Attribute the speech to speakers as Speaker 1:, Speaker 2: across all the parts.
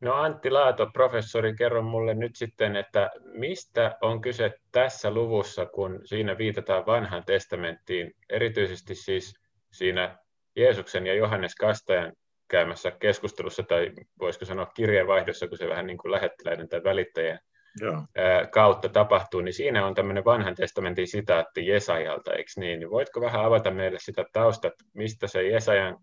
Speaker 1: No Antti Laato, professori, kerro mulle nyt sitten, että mistä on kyse tässä luvussa, kun siinä viitataan vanhaan testamenttiin, erityisesti siis siinä Jeesuksen ja Johannes Kastajan käymässä keskustelussa, tai voisiko sanoa kirjeenvaihdossa, kun se vähän niin kuin lähettiläiden tai välittäjien Joo. kautta tapahtuu, niin siinä on tämmöinen vanhan testamentin sitaatti Jesajalta, eikö niin? niin? Voitko vähän avata meille sitä taustat, mistä se Jesajan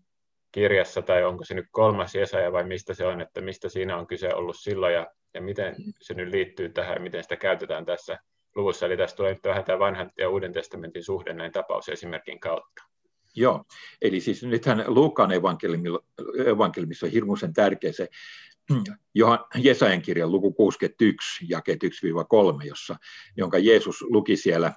Speaker 1: kirjassa, tai onko se nyt kolmas Jesaja vai mistä se on, että mistä siinä on kyse ollut silloin ja, ja miten se nyt liittyy tähän ja miten sitä käytetään tässä luvussa. Eli tässä tulee nyt vähän tämä vanhan ja uuden testamentin suhde näin tapausesimerkin kautta.
Speaker 2: Joo, eli siis nythän Luukkaan evankeliumissa on hirmuisen tärkeä se Johan, Jesajan kirjan luku 61, jakeet 1-3, jossa, jonka Jeesus luki siellä,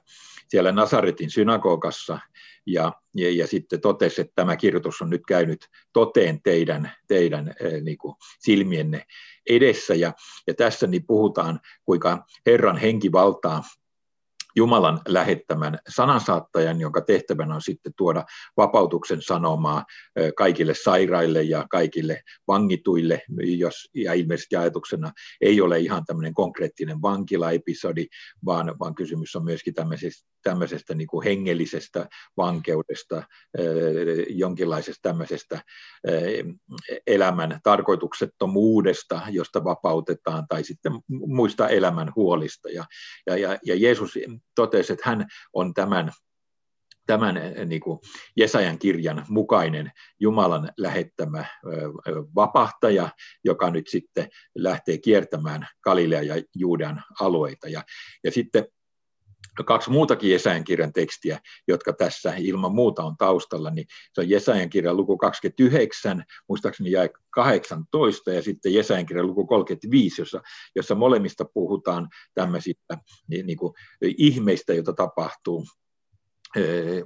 Speaker 2: siellä Nasaretin synagogassa ja, ja, ja sitten totesi, että tämä kirjoitus on nyt käynyt toteen teidän, teidän äh, niin kuin silmienne edessä. Ja, ja tässä niin puhutaan, kuinka Herran henki valtaa Jumalan lähettämän sanansaattajan, jonka tehtävänä on sitten tuoda vapautuksen sanomaa kaikille sairaille ja kaikille vangituille, jos, ja ilmeisesti ajatuksena ei ole ihan tämmöinen konkreettinen vankilaepisodi, vaan, vaan kysymys on myöskin tämmöisestä, tämmöisestä niin kuin hengellisestä vankeudesta, jonkinlaisesta tämmöisestä elämän tarkoituksettomuudesta, josta vapautetaan, tai sitten muista elämän huolista. Ja, ja, ja Jeesus totesi, että hän on tämän tämän niin kuin Jesajan kirjan mukainen Jumalan lähettämä vapahtaja, joka nyt sitten lähtee kiertämään Galilea ja Juudean alueita. Ja, ja sitten kaksi muutakin Jesajan kirjan tekstiä, jotka tässä ilman muuta on taustalla, niin se on Jesajan kirjan luku 29, muistaakseni jäi 18, ja sitten Jesajan kirjan luku 35, jossa, jossa molemmista puhutaan tämmöisistä niin, niin kuin, ihmeistä, joita tapahtuu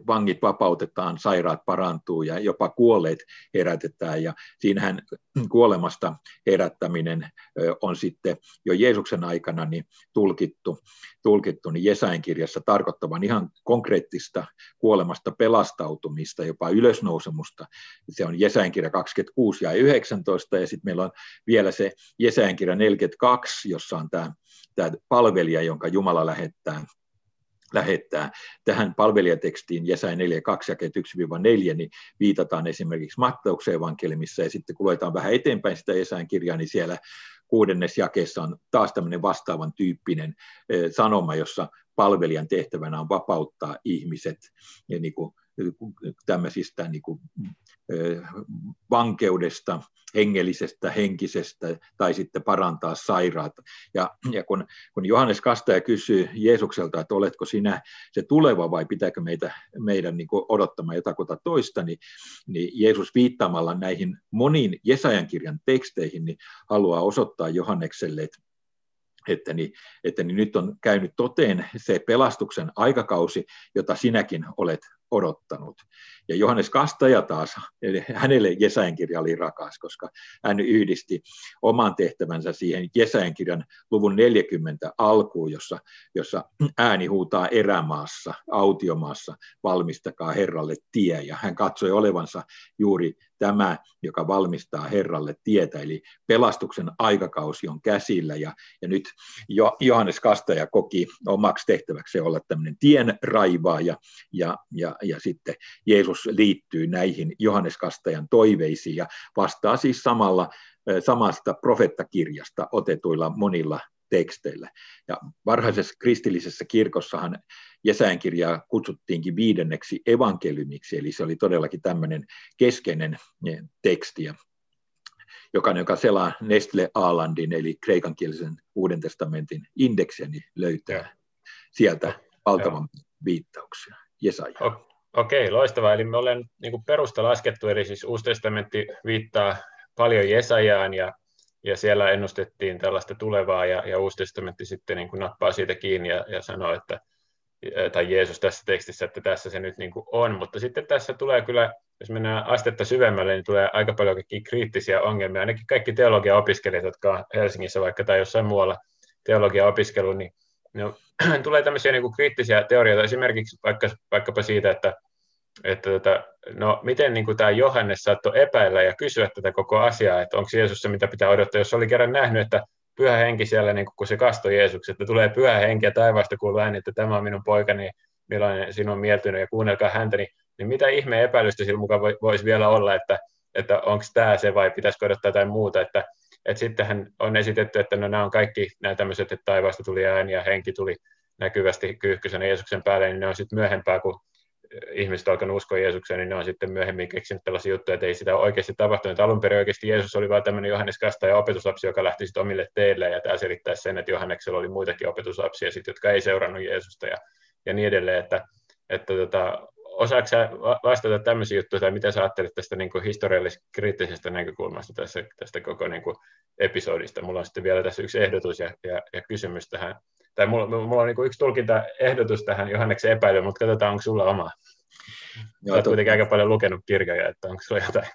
Speaker 2: vangit vapautetaan, sairaat parantuu ja jopa kuolleet herätetään. Ja siinähän kuolemasta herättäminen on sitten jo Jeesuksen aikana niin tulkittu, tulkittu niin Jesain kirjassa tarkoittavan ihan konkreettista kuolemasta pelastautumista, jopa ylösnousemusta. Se on Jesain kirja 26 ja 19 ja sitten meillä on vielä se Jesain kirja 42, jossa on tämä, tämä palvelija, jonka Jumala lähettää lähettää. Tähän palvelijatekstiin Jesaja 4, 2 jakeet 1-4, niin viitataan esimerkiksi Matteuksen evankeliumissa, ja sitten kun luetaan vähän eteenpäin sitä Jesajan kirjaa, niin siellä kuudennes jakeessa on taas tämmöinen vastaavan tyyppinen sanoma, jossa palvelijan tehtävänä on vapauttaa ihmiset. Ja niin kuin tämmöisistä niin kuin, vankeudesta, hengellisestä, henkisestä tai sitten parantaa sairaata. Ja, ja kun, kun Johannes Kastaja kysyy Jeesukselta, että oletko sinä se tuleva vai pitääkö meitä, meidän niin kuin odottamaan jotakuta toista, niin, niin Jeesus viittaamalla näihin moniin Jesajan kirjan teksteihin niin haluaa osoittaa Johannekselle, että että, niin, että niin nyt on käynyt toteen se pelastuksen aikakausi, jota sinäkin olet odottanut. Ja Johannes Kastaja taas, hänelle Jesajan kirja oli rakas, koska hän yhdisti oman tehtävänsä siihen Jesajan kirjan luvun 40 alkuun, jossa, jossa ääni huutaa erämaassa, autiomaassa, valmistakaa Herralle tie. Ja hän katsoi olevansa juuri tämä, joka valmistaa Herralle tietä, eli pelastuksen aikakausi on käsillä, ja, ja nyt jo, Johannes Kastaja koki omaksi tehtäväksi olla tämmöinen tien raivaaja, ja, ja, ja sitten Jeesus liittyy näihin Johannes Kastajan toiveisiin, ja vastaa siis samalla samasta profettakirjasta otetuilla monilla teksteillä. Ja varhaisessa kristillisessä kirkossahan Jesajan kirjaa kutsuttiinkin viidenneksi evankeliumiksi, eli se oli todellakin tämmöinen keskeinen eh, teksti. Ja jokainen, joka selaa Nestle Aalandin, eli kreikankielisen Uuden testamentin indeksiä, niin löytää sieltä valtavan viittauksia Jesaja.
Speaker 1: Okei, loistavaa. Eli me olemme niin perusta laskettu, eli siis Uusi testamentti viittaa paljon Jesajaan ja ja siellä ennustettiin tällaista tulevaa, ja, ja Uusi testamentti sitten niin kuin nappaa siitä kiinni ja, ja sanoo, että, tai Jeesus tässä tekstissä, että tässä se nyt niin kuin on, mutta sitten tässä tulee kyllä, jos mennään astetta syvemmälle, niin tulee aika paljon kriittisiä ongelmia, ainakin kaikki teologia-opiskelijat, jotka on Helsingissä vaikka tai jossain muualla teologia-opiskelu, niin ne on, tulee tämmöisiä niin kuin kriittisiä teorioita, esimerkiksi vaikka, vaikkapa siitä, että että tota, no, miten niin tämä Johannes saattoi epäillä ja kysyä tätä koko asiaa, että onko Jeesus se, mitä pitää odottaa, jos oli kerran nähnyt, että pyhä henki siellä, niin kun se kastoi Jeesuksen, että tulee pyhä henki ja taivaasta kuuluu ääni, että tämä on minun poikani, millainen sinun mieltynyt ja kuunnelkaa häntä, niin, niin mitä ihme epäilystä sillä mukaan voisi vielä olla, että, että onko tämä se vai pitäisikö odottaa jotain muuta, että, että sittenhän on esitetty, että no nämä on kaikki nämä tämmöiset, että taivaasta tuli ääni ja henki tuli näkyvästi kyyhkysenä Jeesuksen päälle, niin ne on sitten myöhempää, kun ihmiset alkanut uskoa Jeesukseen, niin ne on sitten myöhemmin keksinyt tällaisia juttuja, että ei sitä oikeasti tapahtunut. Alun perin oikeasti Jeesus oli vain tämmöinen Johannes Kastaja opetuslapsi, joka lähti sitten omille teille, ja tämä selittää sen, että Johanneksella oli muitakin opetuslapsia, sit, jotka ei seurannut Jeesusta ja, ja niin edelleen, että, että tota, osaatko vastata tämmöisiä juttuja, tai mitä sä ajattelet tästä niin historiallis-kriittisestä näkökulmasta tässä, tästä koko niin kuin episodista? Mulla on sitten vielä tässä yksi ehdotus ja, ja, ja kysymys tähän tai mulla, mulla on niin yksi tulkintaehdotus tähän Johanneksen epäilyyn, mutta katsotaan, onko sulla oma. Joo, Olet kuitenkin aika paljon lukenut kirjoja, että onko sulla jotain.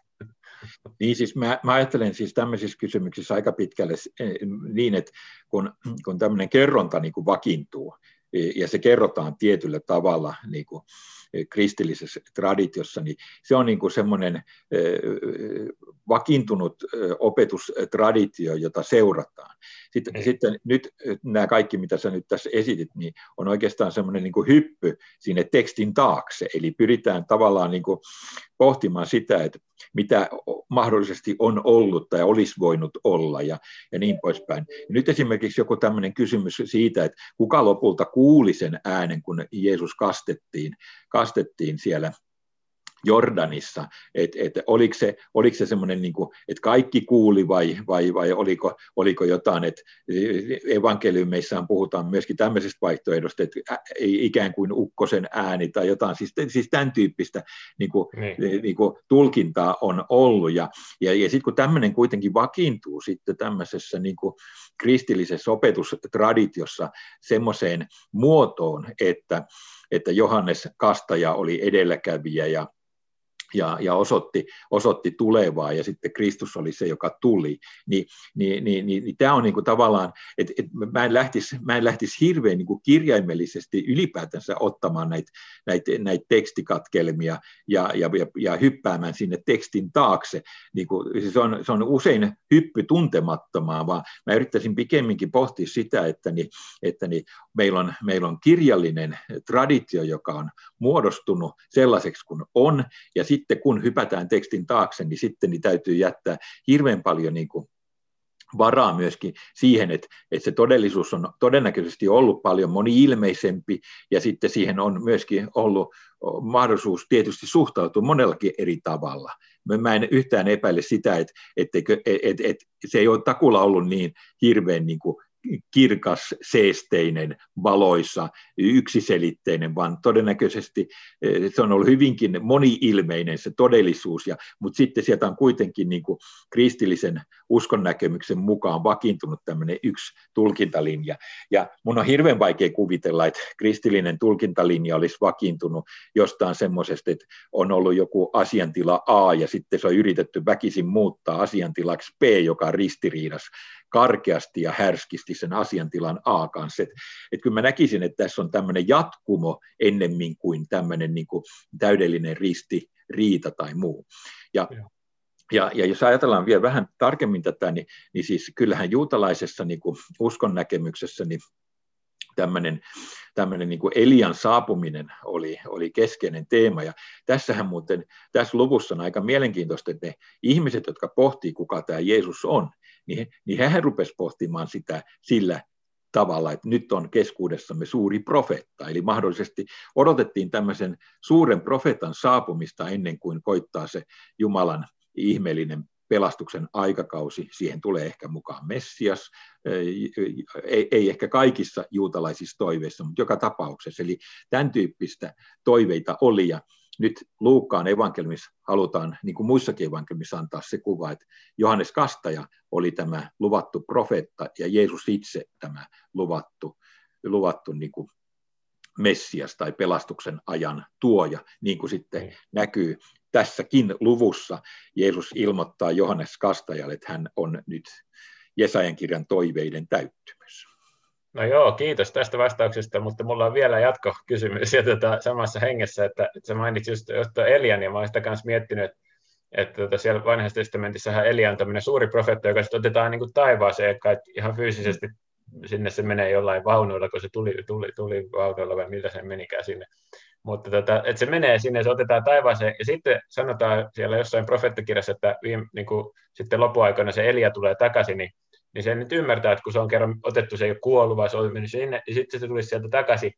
Speaker 2: Niin siis mä, mä ajattelen siis tämmöisissä kysymyksissä aika pitkälle eh, niin, että kun, kun tämmöinen kerronta niin kuin vakiintuu, ja se kerrotaan tietyllä tavalla niin kuin kristillisessä traditiossa, niin se on niin kuin semmoinen vakiintunut opetustraditio, jota seurataan. Sitten, mm. sitten nyt nämä kaikki, mitä sä nyt tässä esitit, niin on oikeastaan semmoinen niin kuin hyppy sinne tekstin taakse, eli pyritään tavallaan niin kuin pohtimaan sitä, että mitä mahdollisesti on ollut tai olisi voinut olla ja, ja niin poispäin. Ja nyt esimerkiksi joku tämmöinen kysymys siitä, että kuka lopulta kuuli sen äänen, kun Jeesus kastettiin, kastettiin siellä Jordanissa, että et, oliko se, oliko se semmoinen, niin kuin, että kaikki kuuli vai, vai, vai oliko, oliko jotain, että evankeliumeissaan puhutaan myöskin tämmöisestä vaihtoehdosta, että ikään kuin ukkosen ääni tai jotain, siis, siis tämän tyyppistä niin kuin, niin. Niin kuin, tulkintaa on ollut, ja, ja, ja sitten kun tämmöinen kuitenkin vakiintuu sitten tämmöisessä niin kuin, kristillisessä opetustraditiossa semmoiseen muotoon, että, että Johannes Kastaja oli edelläkävijä ja ja, ja osoitti, osoitti tulevaa, ja sitten Kristus oli se, joka tuli. Ni, niin, niin, niin, niin tämä on niin kuin tavallaan, että et mä en lähtisi, mä en lähtisi hirveän niin kuin kirjaimellisesti ylipäätänsä ottamaan näitä, näitä, näitä tekstikatkelmia ja, ja, ja, ja hyppäämään sinne tekstin taakse. Niin kuin, siis on, se on usein hyppy tuntemattomaan, vaan mä yrittäisin pikemminkin pohtia sitä, että, niin, että niin meillä, on, meillä on kirjallinen traditio, joka on muodostunut sellaiseksi kuin on, ja sitten sitten kun hypätään tekstin taakse, niin sitten niin täytyy jättää hirveän paljon niin kuin varaa myöskin siihen, että, että se todellisuus on todennäköisesti ollut paljon moni-ilmeisempi, ja sitten siihen on myöskin ollut mahdollisuus tietysti suhtautua monellakin eri tavalla. Mä en yhtään epäile sitä, että, että, että, että se ei ole takulla ollut niin hirveän niin kuin kirkas, seesteinen, valoissa, yksiselitteinen, vaan todennäköisesti eh, se on ollut hyvinkin moni-ilmeinen se todellisuus, ja, mutta sitten sieltä on kuitenkin niin kuin kristillisen uskonnäkemyksen mukaan vakiintunut tämmöinen yksi tulkintalinja. Ja mun on hirveän vaikea kuvitella, että kristillinen tulkintalinja olisi vakiintunut jostain semmoisesta, että on ollut joku asiantila A, ja sitten se on yritetty väkisin muuttaa asiantilaksi B, joka on ristiriidas karkeasti ja härskisti sen asiantilan A kanssa. Et, et kyllä mä näkisin, että tässä on tämmöinen jatkumo ennemmin kuin tämmöinen niin kuin täydellinen risti, riita tai muu. Ja, ja, ja jos ajatellaan vielä vähän tarkemmin tätä, niin, niin siis kyllähän juutalaisessa niin kuin uskon näkemyksessä niin tämmöinen, tämmöinen niin kuin Elian saapuminen oli, oli keskeinen teema. Ja tässähän muuten, tässä luvussa on aika mielenkiintoista, että ne ihmiset, jotka pohtii, kuka tämä Jeesus on, niin, niin hän rupesi pohtimaan sitä sillä tavalla, että nyt on keskuudessamme suuri profeetta. Eli mahdollisesti odotettiin tämmöisen suuren profeetan saapumista ennen kuin koittaa se Jumalan ihmeellinen pelastuksen aikakausi. Siihen tulee ehkä mukaan Messias, ei, ei ehkä kaikissa juutalaisissa toiveissa, mutta joka tapauksessa. Eli tämän tyyppistä toiveita oli ja nyt Luukkaan evankelmissa halutaan, niin kuin muissakin evankelmissa, antaa se kuva, että Johannes Kastaja oli tämä luvattu profeetta ja Jeesus itse tämä luvattu, luvattu niin kuin Messias tai pelastuksen ajan tuoja, niin kuin sitten mm. näkyy tässäkin luvussa. Jeesus ilmoittaa Johannes Kastajalle, että hän on nyt Jesajan kirjan toiveiden täyttymys.
Speaker 1: No joo, kiitos tästä vastauksesta, mutta mulla on vielä jatkokysymys ja tota, samassa hengessä, että, että sä mainitsit just, just Elian, ja mä olen sitä kanssa miettinyt, että, että tota, siellä vanhassa testamentissahan Elia on tämmöinen suuri profeetta, joka sitten otetaan niin kuin taivaaseen, että ihan fyysisesti sinne se menee jollain vaunuilla, kun se tuli, tuli, tuli vaunuilla vai millä se menikään sinne. Mutta tota, että se menee sinne, se otetaan taivaaseen, ja sitten sanotaan siellä jossain profeettakirjassa, että viime, niin kuin, sitten lopuaikana se Elia tulee takaisin, niin niin se nyt ymmärtää, että kun se on kerran otettu, se ei ole kuollut, vaan se on mennyt sinne, niin sitten se tulisi sieltä takaisin.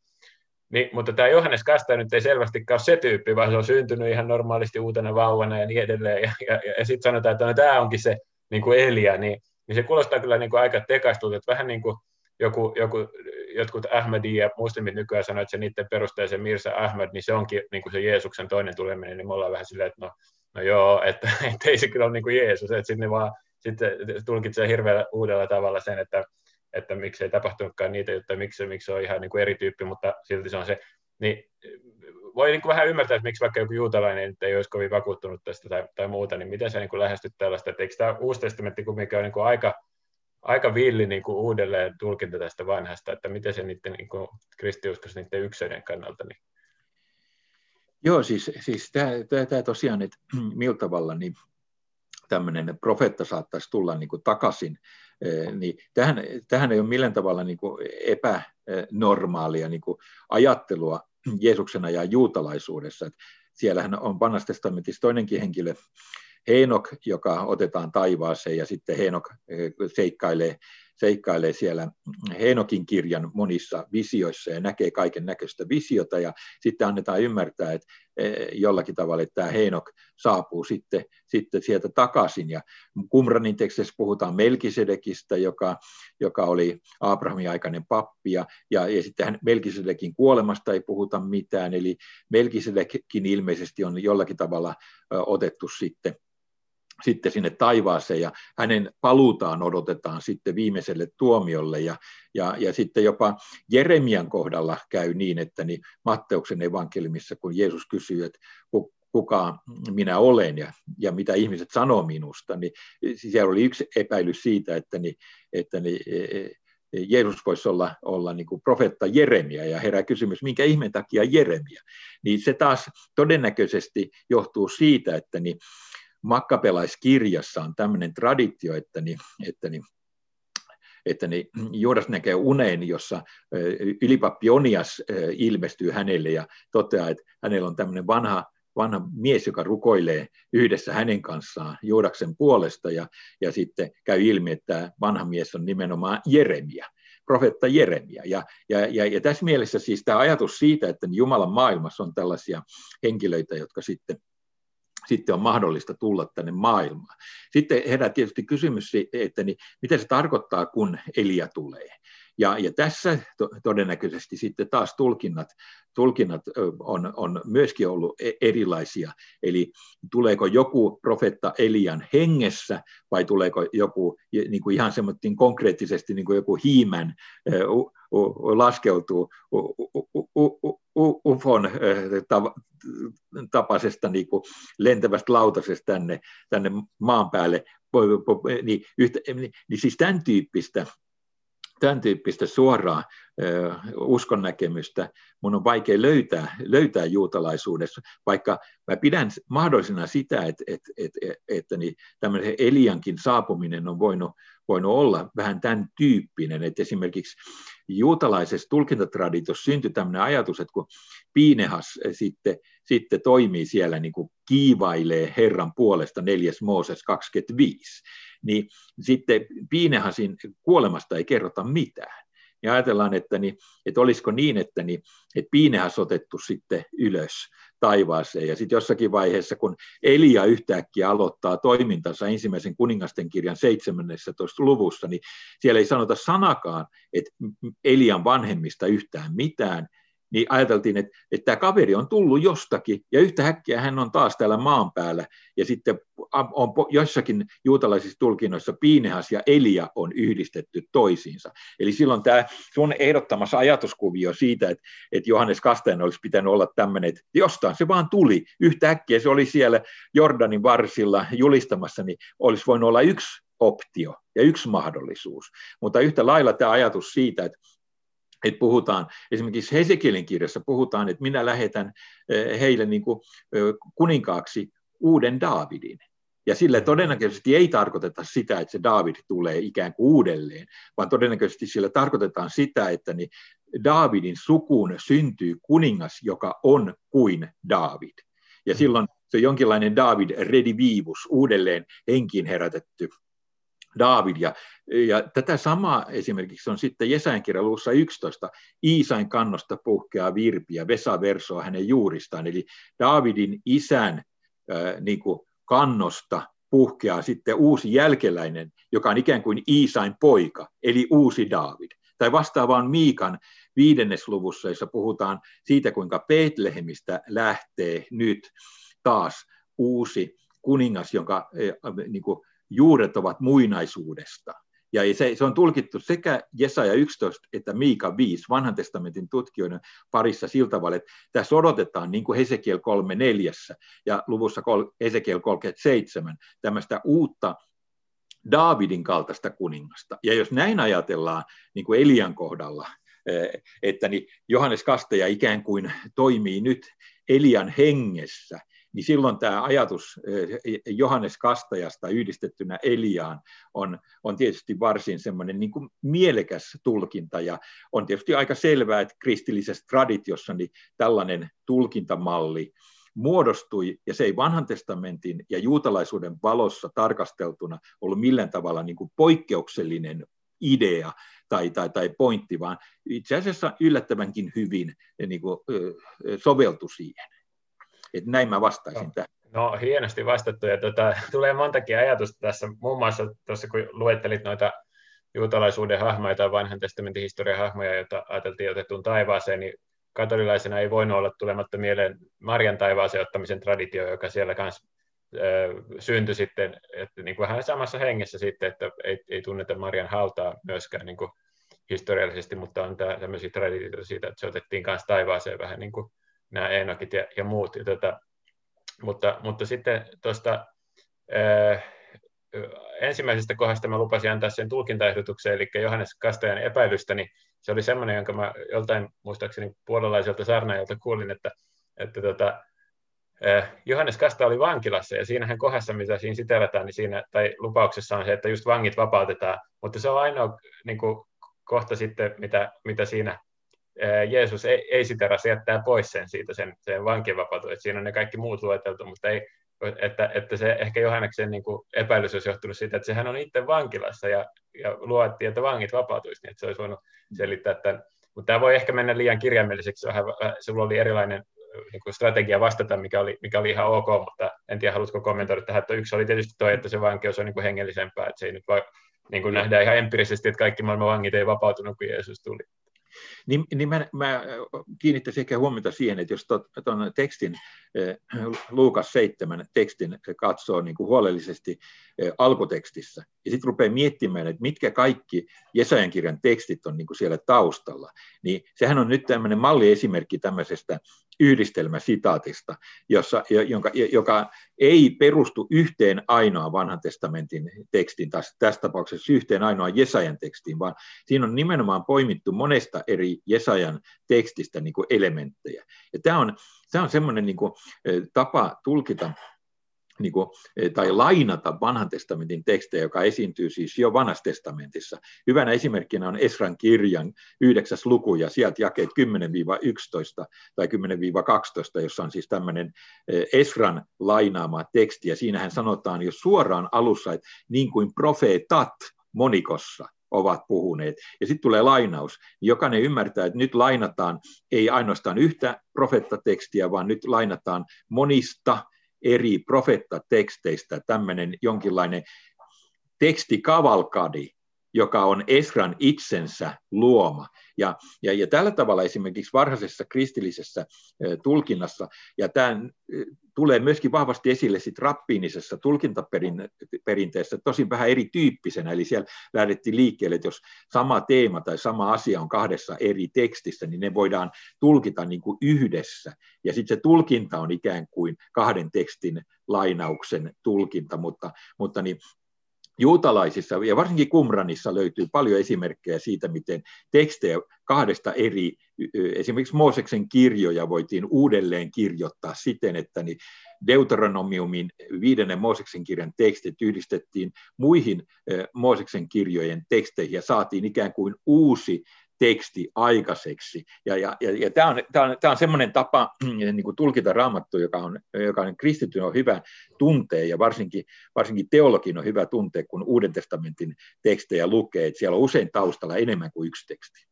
Speaker 1: Niin, mutta tämä Johannes Kasta nyt ei selvästikään ole se tyyppi, vaan se on syntynyt ihan normaalisti uutena vauvana ja niin edelleen. Ja, ja, ja sitten sanotaan, että no, tämä onkin se niin kuin Elia, niin, niin se kuulostaa kyllä niin kuin aika tekaistulta, että vähän niin kuin joku, joku, jotkut Ahmedi ja muslimit nykyään sanoo, että se niiden perusteella se Mirza Ahmed, niin se onkin niin kuin se Jeesuksen toinen tuleminen, niin me ollaan vähän silleen, että no, no joo, että, että ei se kyllä ole niin kuin Jeesus, että sinne vaan sitten tulkitsee hirveällä uudella tavalla sen, että, että miksi ei tapahtunutkaan niitä juttuja, miksi, miksi se on ihan niin kuin eri tyyppi, mutta silti se on se. Niin voi niin kuin vähän ymmärtää, että miksi vaikka joku juutalainen ei olisi kovin vakuuttunut tästä tai, tai muuta, niin miten sä niin kuin lähestyt tällaista, että eikö tämä Uusi testamentti kumminkin ole niin kuin aika, aika villi niin kuin uudelleen tulkinta tästä vanhasta, että miten se niiden niin kuin kristiuskossa niiden yksilöiden kannalta niin
Speaker 2: Joo, siis, siis tämä tosiaan, että millä tavalla niin tämmöinen profeetta saattaisi tulla niin kuin takaisin, niin tähän, tähän ei ole millään tavalla niin kuin epänormaalia niin kuin ajattelua Jeesuksen ajan juutalaisuudessa. Että siellähän on vanhassa testamentissa toinenkin henkilö, Heenok, joka otetaan taivaaseen ja sitten Heenok eh, seikkailee seikkailee siellä Heinokin kirjan monissa visioissa ja näkee kaiken näköistä visiota ja sitten annetaan ymmärtää, että e, jollakin tavalla, että tämä Heinok saapuu sitten, sitten sieltä takaisin. Ja Kumranin tekstissä puhutaan Melkisedekistä, joka, joka oli Abrahamin aikainen pappi, ja, ja, sitten Melkisedekin kuolemasta ei puhuta mitään, eli Melkisedekin ilmeisesti on jollakin tavalla otettu sitten sitten sinne taivaaseen ja hänen paluutaan odotetaan sitten viimeiselle tuomiolle ja, ja, ja sitten jopa Jeremian kohdalla käy niin, että niin Matteuksen evankeliumissa, kun Jeesus kysyy, että kuka minä olen ja, ja mitä ihmiset sanoo minusta, niin siellä oli yksi epäilys siitä, että, niin, että niin, e, e, Jeesus voisi olla, olla niin kuin profeetta Jeremia, ja herää kysymys, minkä ihmeen takia Jeremia? Niin se taas todennäköisesti johtuu siitä, että niin makkapelaiskirjassa on tämmöinen traditio, että, niin, että niin, että niin Juudas näkee uneen, jossa ylipappi Onias ilmestyy hänelle ja toteaa, että hänellä on tämmöinen vanha, vanha mies, joka rukoilee yhdessä hänen kanssaan Juudaksen puolesta ja, ja sitten käy ilmi, että vanha mies on nimenomaan Jeremia profeetta Jeremia. Ja, ja, ja, ja tässä mielessä siis tämä ajatus siitä, että Jumalan maailmassa on tällaisia henkilöitä, jotka sitten sitten on mahdollista tulla tänne maailmaan. Sitten herää tietysti kysymys, että niin, mitä se tarkoittaa, kun Elia tulee. Ja, ja tässä to, todennäköisesti sitten taas tulkinnat, tulkinnat on, on myöskin ollut e, erilaisia. Eli tuleeko joku profetta Elian hengessä vai tuleeko joku niin kuin ihan semmoinen konkreettisesti niin kuin joku hiimän laskeutuu UFON tapaisesta niin kuin lentävästä lautasesta tänne, tänne maan päälle, niin, yhtä, niin siis tämän tyyppistä tämän tyyppistä suoraa uskon näkemystä mun on vaikea löytää, löytää juutalaisuudessa, vaikka mä pidän mahdollisena sitä, että, että, että, että niin tämmöinen Eliankin saapuminen on voinut, voinut olla vähän tämän tyyppinen, että esimerkiksi juutalaisessa tulkintatraditiossa syntyi tämmöinen ajatus, että kun Piinehas sitten, sitten toimii siellä niin kuin kiivailee Herran puolesta 4. Mooses 25, niin sitten Piinehasin kuolemasta ei kerrota mitään. Ja ajatellaan, että, niin, että olisiko niin, että, niin, että Piinehas otettu sitten ylös taivaaseen. Ja sitten jossakin vaiheessa, kun Elia yhtäkkiä aloittaa toimintansa ensimmäisen kuningasten kirjan 17. luvussa, niin siellä ei sanota sanakaan, että Elian vanhemmista yhtään mitään, niin ajateltiin, että, että tämä kaveri on tullut jostakin ja yhtäkkiä hän on taas täällä maan päällä ja sitten on joissakin juutalaisissa tulkinnoissa Piinehas ja Elia on yhdistetty toisiinsa. Eli silloin tämä sun ehdottamassa ajatuskuvio siitä, että, että Johannes Kastajan olisi pitänyt olla tämmöinen, että jostain se vaan tuli, yhtäkkiä se oli siellä Jordanin varsilla julistamassa, niin olisi voinut olla yksi optio ja yksi mahdollisuus. Mutta yhtä lailla tämä ajatus siitä, että että puhutaan, esimerkiksi Hesekielin kirjassa puhutaan, että minä lähetän heille niin kuin kuninkaaksi uuden Daavidin. Ja sillä todennäköisesti ei tarkoiteta sitä, että se David tulee ikään kuin uudelleen, vaan todennäköisesti sillä tarkoitetaan sitä, että niin Davidin sukuun syntyy kuningas, joka on kuin David. Ja mm. silloin se on jonkinlainen David redivivus, uudelleen henkiin herätetty David. Ja, ja tätä samaa esimerkiksi on sitten Jesajan kirja luussa 11. Iisain kannosta puhkeaa virpiä, Vesa versoa hänen juuristaan. Eli Davidin isän äh, niin kuin kannosta puhkeaa sitten uusi jälkeläinen, joka on ikään kuin Iisain poika, eli uusi David. Tai vastaavaan Miikan viidennesluvussa, jossa puhutaan siitä, kuinka Betlehemistä lähtee nyt taas uusi kuningas, jonka niin kuin, juuret ovat muinaisuudesta. Ja se, se on tulkittu sekä Jesaja 11 että Miika 5 vanhan testamentin tutkijoiden parissa sillä tavalla, että tässä odotetaan niin kuin Hesekiel 3.4 ja luvussa Hesekiel 37 tämmöistä uutta Daavidin kaltaista kuningasta. Ja jos näin ajatellaan niin kuin Elian kohdalla, eh, että niin Johannes Kastaja ikään kuin toimii nyt Elian hengessä, niin silloin tämä ajatus eh, Johannes Kastajasta yhdistettynä Eliaan on, on tietysti varsin semmoinen niin mielekäs tulkinta, ja on tietysti aika selvää, että kristillisessä traditiossa niin tällainen tulkintamalli muodostui, ja se ei vanhan testamentin ja juutalaisuuden valossa tarkasteltuna ollut millään tavalla niin kuin poikkeuksellinen idea tai, tai, tai pointti, vaan itse asiassa yllättävänkin hyvin niin kuin, soveltu siihen. Että näin mä vastaisin no, tähän.
Speaker 1: No hienosti vastattu. Ja tuota, tulee montakin ajatusta tässä, muun muassa tuossa kun luettelit noita juutalaisuuden hahmoja tai vanhan testamentin historian hahmoja, joita ajateltiin otettuun taivaaseen, niin katolilaisena ei voinut olla tulematta mieleen Marjan taivaaseen ottamisen traditio, joka siellä kanssa syntyi sitten, että niin kuin vähän samassa hengessä sitten, että ei, ei tunneta Marian hautaa myöskään niin kuin historiallisesti, mutta on tämä, tämmöisiä traditioita siitä, että se otettiin kanssa taivaaseen vähän niin kuin nämä Enokit ja, ja muut. Ja tota, mutta, mutta sitten tuosta ensimmäisestä kohdasta mä lupasin antaa sen tulkintaehdotuksen, eli Johannes Kastajan epäilystä, niin se oli semmoinen, jonka mä joltain muistaakseni puolalaiselta sarnaajalta kuulin, että, että tota, Johannes Kasta oli vankilassa ja siinähän kohdassa, mitä siinä siterataan, niin siinä, tai lupauksessa on se, että just vangit vapautetaan, mutta se on ainoa niin kuin, kohta sitten, mitä, mitä siinä Jeesus ei, ei sitä jättää pois sen siitä sen, sen vankivapautus, että siinä on ne kaikki muut lueteltu, mutta ei, että, että se ehkä Johanneksen niin kuin epäilys olisi johtunut siitä, että sehän on itse vankilassa ja, ja luettiin, että vangit vapautuisi, niin että se olisi voinut selittää että Mutta tämä voi ehkä mennä liian kirjaimelliseksi, sulla oli erilainen niin kuin strategia vastata, mikä oli, mikä oli ihan ok, mutta en tiedä, haluatko kommentoida tähän, että yksi oli tietysti tuo, että se vankeus on niin kuin hengellisempää, että se ei nyt voi niin kuin nähdään ihan empiirisesti, että kaikki maailman vangit ei vapautunut, kun Jeesus tuli.
Speaker 2: Niin, niin mä, mä kiinnittäisin ehkä huomiota siihen, että jos tuon tekstin, Luukas 7 tekstin katsoo niin kuin huolellisesti alkutekstissä, ja sitten rupeaa miettimään, että mitkä kaikki Jesajan kirjan tekstit on niin kuin siellä taustalla, niin sehän on nyt tämmöinen malliesimerkki tämmöisestä yhdistelmäsitaatista, jossa, jonka, joka ei perustu yhteen ainoaan vanhan testamentin tekstiin, tässä, tässä tapauksessa yhteen ainoaan Jesajan tekstiin, vaan siinä on nimenomaan poimittu monesta eri Jesajan tekstistä niin kuin elementtejä. Ja tämä on, tämä on semmoinen niin kuin, tapa tulkita niin kuin, tai lainata vanhan testamentin tekstejä, joka esiintyy siis jo vanhassa testamentissa. Hyvänä esimerkkinä on Esran kirjan yhdeksäs luku ja sieltä jakeet 10-11 tai 10-12, jossa on siis tämmöinen Esran lainaama teksti ja siinähän sanotaan jo suoraan alussa, että niin kuin profeetat monikossa ovat puhuneet. Ja sitten tulee lainaus. Jokainen ymmärtää, että nyt lainataan ei ainoastaan yhtä profeettatekstiä, vaan nyt lainataan monista eri profettateksteistä tämmöinen jonkinlainen tekstikavalkadi, joka on Esran itsensä luoma. Ja, ja, ja tällä tavalla esimerkiksi varhaisessa kristillisessä tulkinnassa, ja tämä tulee myöskin vahvasti esille sit rappiinisessa tulkintaperinteessä, tosin vähän erityyppisenä, eli siellä lähdettiin liikkeelle, että jos sama teema tai sama asia on kahdessa eri tekstissä, niin ne voidaan tulkita niin kuin yhdessä, ja sitten se tulkinta on ikään kuin kahden tekstin lainauksen tulkinta, mutta, mutta niin juutalaisissa ja varsinkin Kumranissa löytyy paljon esimerkkejä siitä, miten tekstejä kahdesta eri, esimerkiksi Mooseksen kirjoja voitiin uudelleen kirjoittaa siten, että niin Deuteronomiumin viidennen Mooseksen kirjan tekstit yhdistettiin muihin Mooseksen kirjojen teksteihin ja saatiin ikään kuin uusi teksti aikaiseksi. Ja, ja, ja, ja tämä on, tämä on, tämä on semmoinen tapa niin kuin tulkita raamattu, joka on, joka on kristityn on hyvä tuntee, ja varsinkin, varsinkin teologin on hyvä tuntea, kun Uuden testamentin tekstejä lukee, että siellä on usein taustalla enemmän kuin yksi teksti.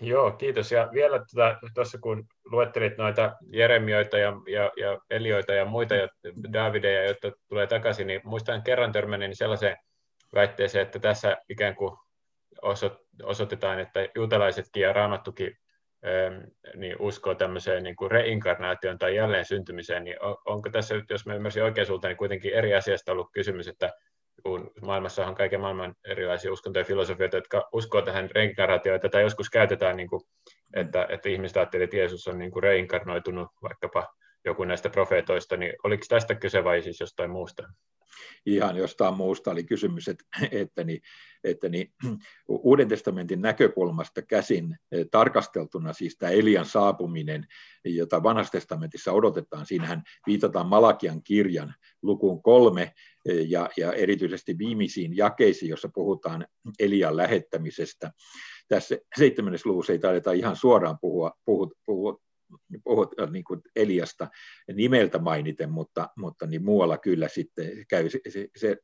Speaker 1: Joo, kiitos. Ja vielä tuota, tuossa kun luettelit noita Jeremioita ja, ja, ja Elioita ja muita ja Davideja, joita tulee takaisin, niin muistan kerran törmänneen sellaiseen väitteeseen, että tässä ikään kuin osoitetaan, että juutalaisetkin ja raamattukin niin uskoo tämmöiseen niin kuin reinkarnaation tai jälleen syntymiseen, niin onko tässä, jos mä ymmärsin oikein sulta, niin kuitenkin eri asiasta ollut kysymys, että kun maailmassa on kaiken maailman erilaisia uskontoja ja filosofioita, jotka uskoo tähän reinkarnaatioita, tai joskus käytetään, niin kuin, että, että ihmiset ajattelevat, että Jeesus on niin kuin reinkarnoitunut vaikkapa joku näistä profeetoista, niin oliko tästä kyse vai siis jostain muusta?
Speaker 2: ihan jostain muusta oli kysymys, että, että, niin, että niin, Uuden testamentin näkökulmasta käsin eh, tarkasteltuna, siis tämä Elian saapuminen, jota vanhassa testamentissa odotetaan, siinähän viitataan Malakian kirjan lukuun kolme eh, ja, ja erityisesti viimeisiin jakeisiin, jossa puhutaan Elian lähettämisestä. Tässä seitsemännes luvussa ei taideta ihan suoraan puhua, puhua, puhua puhut äh, niin kuin Eliasta nimeltä mainiten, mutta, mutta niin muualla kyllä sitten käy se, se, se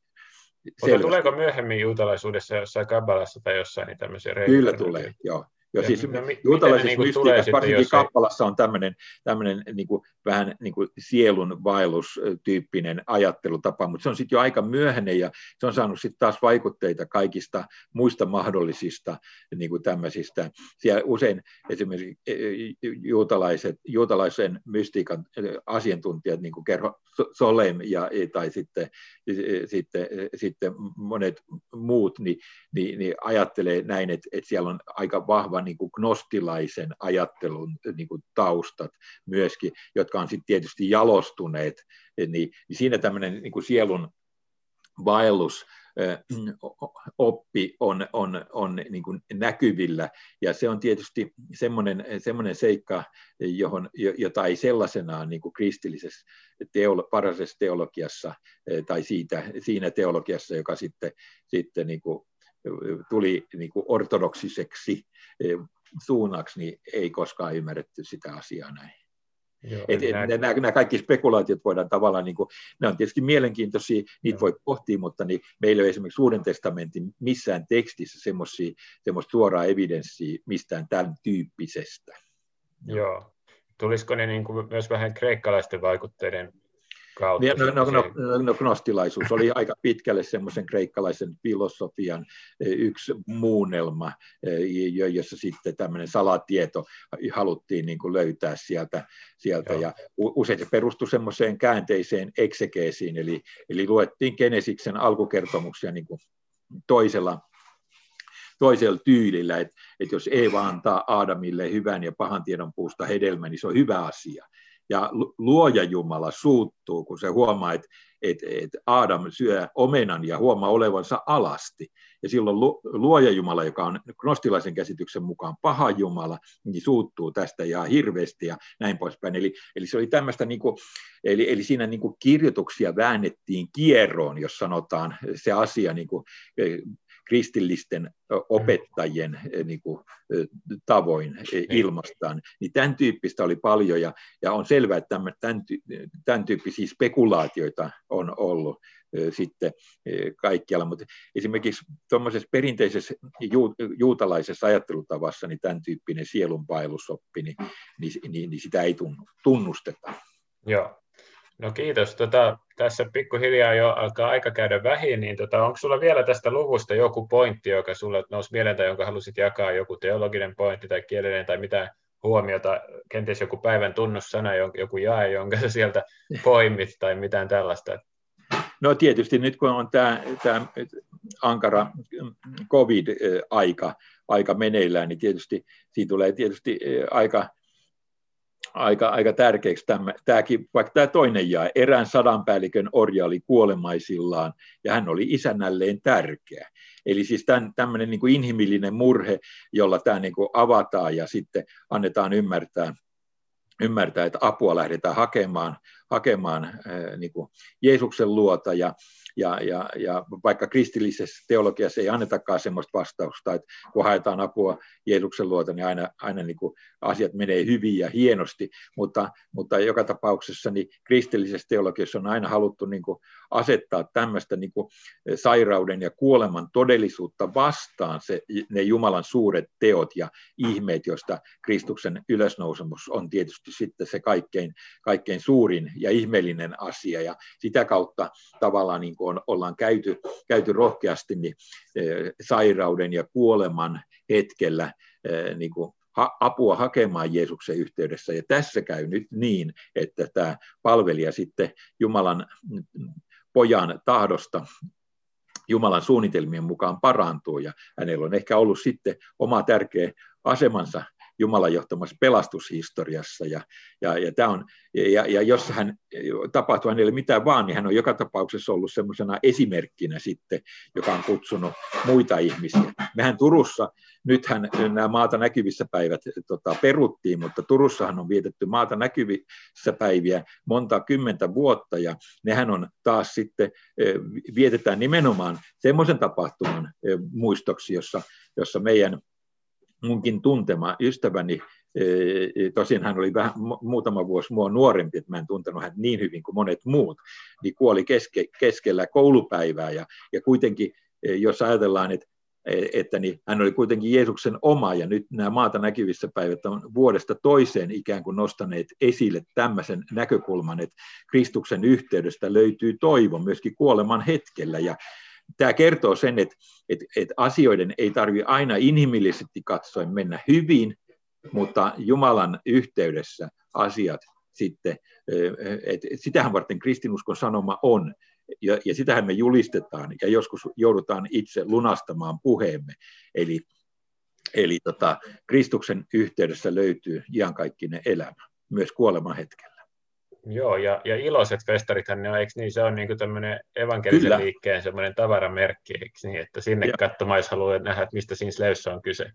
Speaker 1: mutta tuleeko myöhemmin juutalaisuudessa jossain Kabbalassa tai jossain niin tämmöisiä
Speaker 2: Kyllä tulee, joo. Jo, ja siis no, juutalaisessa niin mystiikassa, varsinkin jos kappalassa on tämmöinen, tämmöinen niin kuin, vähän niin kuin sielun vaellustyyppinen ajattelutapa, mutta se on sitten jo aika myöhäinen ja se on saanut sitten taas vaikutteita kaikista muista mahdollisista niin kuin tämmöisistä. Siellä usein esimerkiksi e, e, juutalaiset, juutalaisen mystiikan e, asiantuntijat, niin kuin Kerho Solem ja, tai sitten, sitten, sitten monet muut, niin, niin, niin ajattelee näin, että, että siellä on aika vahva niin kuin gnostilaisen ajattelun niin kuin taustat myöskin, jotka on sitten tietysti jalostuneet, niin, niin siinä tämmöinen niin kuin sielun vaellus oppi on, on, on niin kuin näkyvillä. Ja se on tietysti semmoinen, semmoinen seikka, johon, jota ei sellaisenaan niin kuin kristillisessä teolo, parasessa teologiassa tai siitä, siinä teologiassa, joka sitten, sitten niin kuin tuli niin kuin ortodoksiseksi eh, suunnaksi, niin ei koskaan ymmärretty sitä asiaa näin. Joo, et, et, nämä, nämä kaikki spekulaatiot voidaan tavallaan, niin kuin, ne on tietysti mielenkiintoisia, niitä Joo. voi pohtia, mutta niin meillä ei ole esimerkiksi Uuden testamentin missään tekstissä semmoista suoraa evidenssiä mistään tämän tyyppisestä.
Speaker 1: Joo. Tulisiko ne niin kuin myös vähän kreikkalaisten vaikutteiden kautta.
Speaker 2: No, no, no, no, no gnostilaisuus oli aika pitkälle semmoisen kreikkalaisen filosofian e, yksi muunnelma, e, jossa sitten tämmöinen salatieto haluttiin niin kuin löytää sieltä. sieltä. Ja usein se perustui semmoiseen käänteiseen eksegeesiin, eli, eli luettiin Genesiksen alkukertomuksia niin kuin toisella toisella tyylillä, että, että jos Eeva antaa Aadamille hyvän ja pahan tiedon puusta hedelmän, niin se on hyvä asia ja luoja Jumala suuttuu, kun se huomaa, että, että, että Aadam syö omenan ja huomaa olevansa alasti. Ja silloin luoja Jumala, joka on gnostilaisen käsityksen mukaan paha Jumala, niin suuttuu tästä ja hirveästi ja näin poispäin. Eli, eli se oli tämmöistä, niin kuin, eli, eli siinä niin kuin kirjoituksia väännettiin kierroon, jos sanotaan se asia niin kuin, kristillisten opettajien niin kuin, tavoin niin. ilmastaan. Niin tämän tyyppistä oli paljon ja, ja on selvää, että tämän, tämän, tyyppisiä spekulaatioita on ollut sitten kaikkialla, mutta esimerkiksi tuommoisessa perinteisessä ju, juutalaisessa ajattelutavassa niin tämän tyyppinen sielunpailusoppi, niin, niin, niin, niin sitä ei tunnusteta.
Speaker 1: Joo, No kiitos. Tota, tässä pikkuhiljaa jo alkaa aika käydä vähin, niin tota, onko sulla vielä tästä luvusta joku pointti, joka sulle nousi mieleen tai jonka halusit jakaa, joku teologinen pointti tai kielinen tai mitä huomiota, kenties joku päivän tunnussana, joku jae, jonka sä sieltä poimit tai mitään tällaista?
Speaker 2: No tietysti nyt kun on tämä, tämä ankara covid-aika aika meneillään, niin tietysti siitä tulee tietysti aika aika, aika tärkeäksi tämä, tämäkin, vaikka tämä toinen jae, erään sadanpäällikön orja oli kuolemaisillaan ja hän oli isännälleen tärkeä. Eli siis tämän, tämmöinen niin kuin inhimillinen murhe, jolla tämä niin kuin avataan ja sitten annetaan ymmärtää, ymmärtää, että apua lähdetään hakemaan, hakemaan niin kuin Jeesuksen luota ja, ja, ja, ja vaikka kristillisessä teologiassa ei annetakaan sellaista vastausta, että kun haetaan apua Jeesuksen luota, niin aina, aina niin kuin asiat menee hyvin ja hienosti, mutta, mutta joka tapauksessa niin kristillisessä teologiassa on aina haluttu niin kuin asettaa tämmöistä niin kuin sairauden ja kuoleman todellisuutta vastaan se, ne Jumalan suuret teot ja ihmeet, joista Kristuksen ylösnousemus on tietysti sitten se kaikkein, kaikkein suurin ja ihmeellinen asia, ja sitä kautta tavallaan niin kuin on, ollaan käyty, käyty rohkeasti niin, eh, sairauden ja kuoleman hetkellä eh, niin kuin apua hakemaan Jeesuksen yhteydessä. Ja tässä käy nyt niin, että tämä palvelija sitten Jumalan pojan tahdosta Jumalan suunnitelmien mukaan parantuu ja hänellä on ehkä ollut sitten oma tärkeä asemansa Jumalan johtamassa pelastushistoriassa. Ja, ja, ja, tämä on, ja, ja jos hän tapahtuu hänelle mitään vaan, niin hän on joka tapauksessa ollut semmoisena esimerkkinä sitten, joka on kutsunut muita ihmisiä. Mehän Turussa, nythän nämä maata näkyvissä päivät tota, peruttiin, mutta Turussahan on vietetty maata näkyvissä päiviä monta kymmentä vuotta, ja nehän on taas sitten, vietetään nimenomaan semmoisen tapahtuman muistoksi, jossa, jossa meidän munkin tuntema ystäväni, e, e, tosin hän oli vähän muutama vuosi mua nuorempi, että mä en tuntenut hän niin hyvin kuin monet muut, niin kuoli keske, keskellä koulupäivää ja, ja kuitenkin, e, jos ajatellaan, että että niin hän oli kuitenkin Jeesuksen oma, ja nyt nämä maata näkyvissä päivät on vuodesta toiseen ikään kuin nostaneet esille tämmöisen näkökulman, että Kristuksen yhteydestä löytyy toivo myöskin kuoleman hetkellä, ja tämä kertoo sen, että, että, että asioiden ei tarvitse aina inhimillisesti katsoen mennä hyvin, mutta Jumalan yhteydessä asiat sitten, että sitähän varten kristinuskon sanoma on, ja, ja sitähän me julistetaan, ja joskus joudutaan itse lunastamaan puheemme. Eli, eli tota, Kristuksen yhteydessä löytyy iankaikkinen elämä, myös kuoleman hetkellä.
Speaker 1: Joo, ja, ja iloiset festarithan ne on, eikö niin, se on niin tämmöinen evankelisen Kyllä. liikkeen semmoinen tavaramerkki, eikö niin, että sinne ja. katsomaan, jos haluaa nähdä, että mistä siinä sleussa on kyse.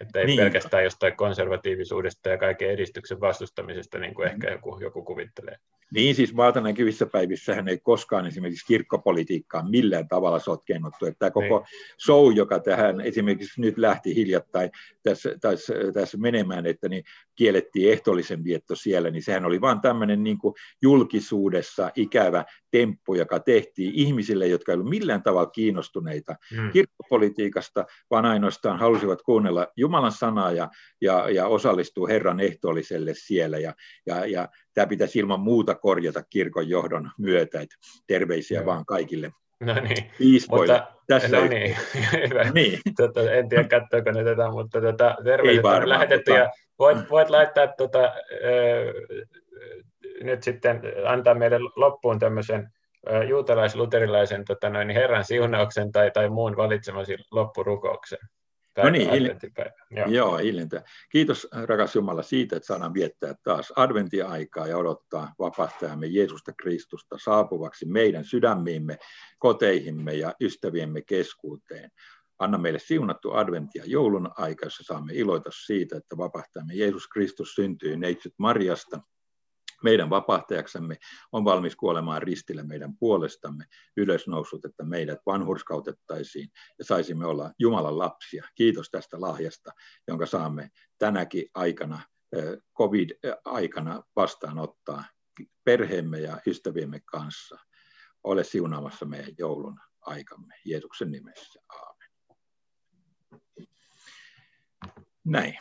Speaker 1: Että ei niin. pelkästään jostain konservatiivisuudesta ja kaiken edistyksen vastustamisesta, niin kuin mm. ehkä joku, joku kuvittelee.
Speaker 2: Niin, siis maata näkyvissä päivissähän ei koskaan esimerkiksi kirkkopolitiikkaan millään tavalla sotkennuttu. Että tämä koko niin. show, joka tähän esimerkiksi nyt lähti hiljattain tässä, tässä, tässä menemään, että niin kiellettiin ehtoollisen vietto siellä, niin sehän oli vain tämmöinen niin kuin julkisuudessa ikävä temppu, joka tehtiin ihmisille, jotka eivät millään tavalla kiinnostuneita hmm. kirkkopolitiikasta, vaan ainoastaan halusivat kuunnella Jumalan sanaa ja, ja, ja osallistua Herran ehtoolliselle siellä. Ja, ja, ja tämä pitäisi ilman muuta korjata kirkon johdon myötä, että terveisiä no. vaan kaikille
Speaker 1: No niin,
Speaker 2: Piispoille.
Speaker 1: mutta, Tässä no niin, hyvä. niin. Tota, en tiedä katsoako ne tätä, mutta tota, terveiset varmaan, on lähetetty mutta... ja voit, voit laittaa tota, ö, nyt sitten antaa meille loppuun tämmöisen juutalais-luterilaisen tota noin, Herran siunauksen tai, tai muun valitsemasi loppurukouksen.
Speaker 2: No niin, Joo. Joo, hiljentä. Kiitos rakas Jumala siitä, että saadaan viettää taas adventiaikaa ja odottaa vapahtajamme Jeesusta Kristusta saapuvaksi meidän sydämiimme, koteihimme ja ystäviemme keskuuteen. Anna meille siunattu adventia joulun aika, jossa saamme iloita siitä, että vapahtajamme Jeesus Kristus syntyy neitsyt Marjasta – meidän vapahtajaksemme, on valmis kuolemaan ristille meidän puolestamme ylösnoussut, että meidät vanhurskautettaisiin ja saisimme olla Jumalan lapsia. Kiitos tästä lahjasta, jonka saamme tänäkin aikana, covid-aikana vastaanottaa perheemme ja ystäviemme kanssa. Ole siunaamassa meidän joulun aikamme Jeesuksen nimessä. Aamen. Näin.